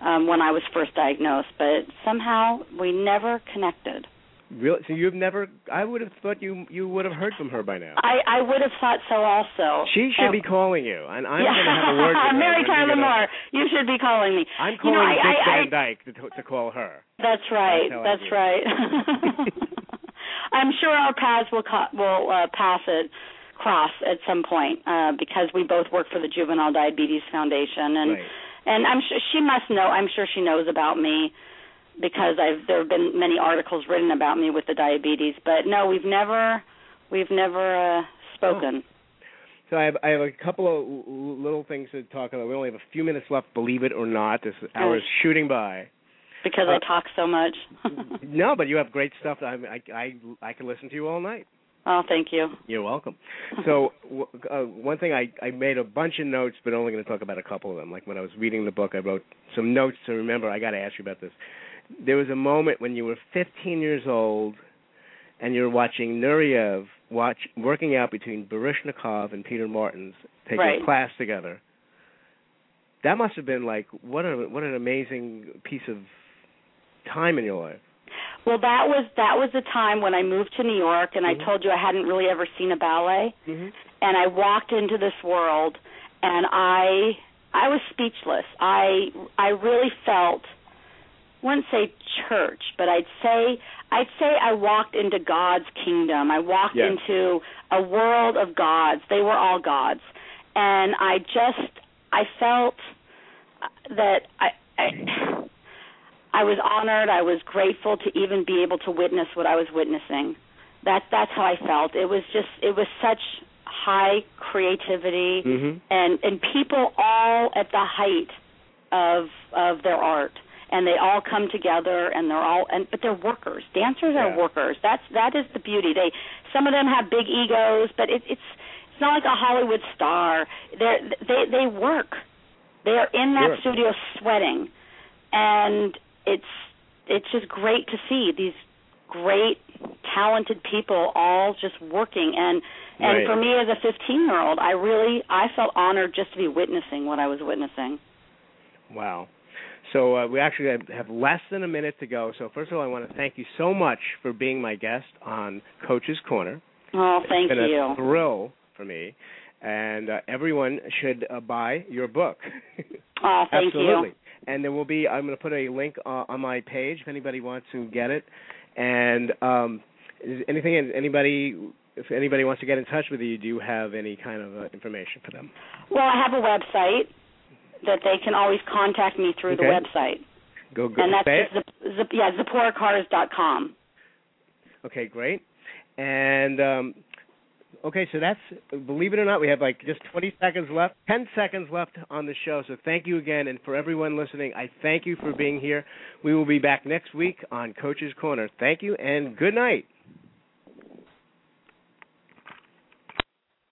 um, when I was first diagnosed, but somehow we never connected. Really? So you've never? I would have thought you you would have heard from her by now. I I would have thought so also. She should And- be calling you, and I'm yeah. going to have a word with her. Mary Tyler. Moore, you should be calling me. I'm You calling know, I, Dick I, I, Van Dyke to, to call her. That's right. That's That's right. I'm sure our paths will co- will uh, pass it cross at some point uh, because we both work for the Juvenile Diabetes Foundation, and right. and I'm sure she must know. I'm sure she knows about me because I've there have been many articles written about me with the diabetes. But no, we've never we've never uh, spoken. So I have I have a couple of little things to talk about. We only have a few minutes left. Believe it or not, this hour is shooting by. Because Uh, I talk so much. no, but you have great stuff. I I I, I can listen to you all night. oh, thank you. You're welcome. So w- uh, one thing I I made a bunch of notes, but only going to talk about a couple of them. Like when I was reading the book, I wrote some notes to remember. I got to ask you about this. There was a moment when you were 15 years old, and you're watching Nureyev watch working out between Baryshnikov and Peter Martins taking Right. a class together. That must have been like what a what an amazing piece of time in your life. Well, that was that was the time when I moved to New York, and Mhm. I told you I hadn't really ever seen a ballet. Mm-hmm. and I walked into this world and I I was speechless. I I really felt wouldn't say church, but I'd say I'd say I walked into God's kingdom. I walked Yes. into a world of gods. They were all gods. And I just I felt that I I I was honored, I was grateful to even be able to witness what I was witnessing. That's that's how I felt. It was just it was such high creativity Mm-hmm. and and people all at the height of of their art and they all come together and they're all and but they're workers dancers Yeah. are workers that's that is the beauty they some of them have big egos but it, it's it's not like a hollywood star they're they they work they're in that Sure. studio sweating and it's it's just great to see these great talented people all just working and and Right. for me as a 15 year old i really i felt honored just to be witnessing what i was witnessing Wow. So uh, we actually have, have less than a minute to go. So first of all, I want to thank you so much for being my guest on Coaches' Corner. oh thank it's been you a thrill for me, and uh, everyone should uh, buy your book. oh thank Absolutely. you And there will be. I'm going to put a link uh, on my page if anybody wants to get it. And um, is anything anybody. If anybody wants to get in touch with you, do you have any kind of uh, information for them? well i have a website that they can always contact me through Okay. the website, Go go and that's just Zip, Zip, yeah ZipporaKarz.com. Okay, great. And um, okay, so that's believe it or not, we have like just 20 seconds left, 10 seconds left on the show. So thank you again, and for everyone listening, I thank you for being here. We will be back next week on Coaches' Corner. Thank you, and good night.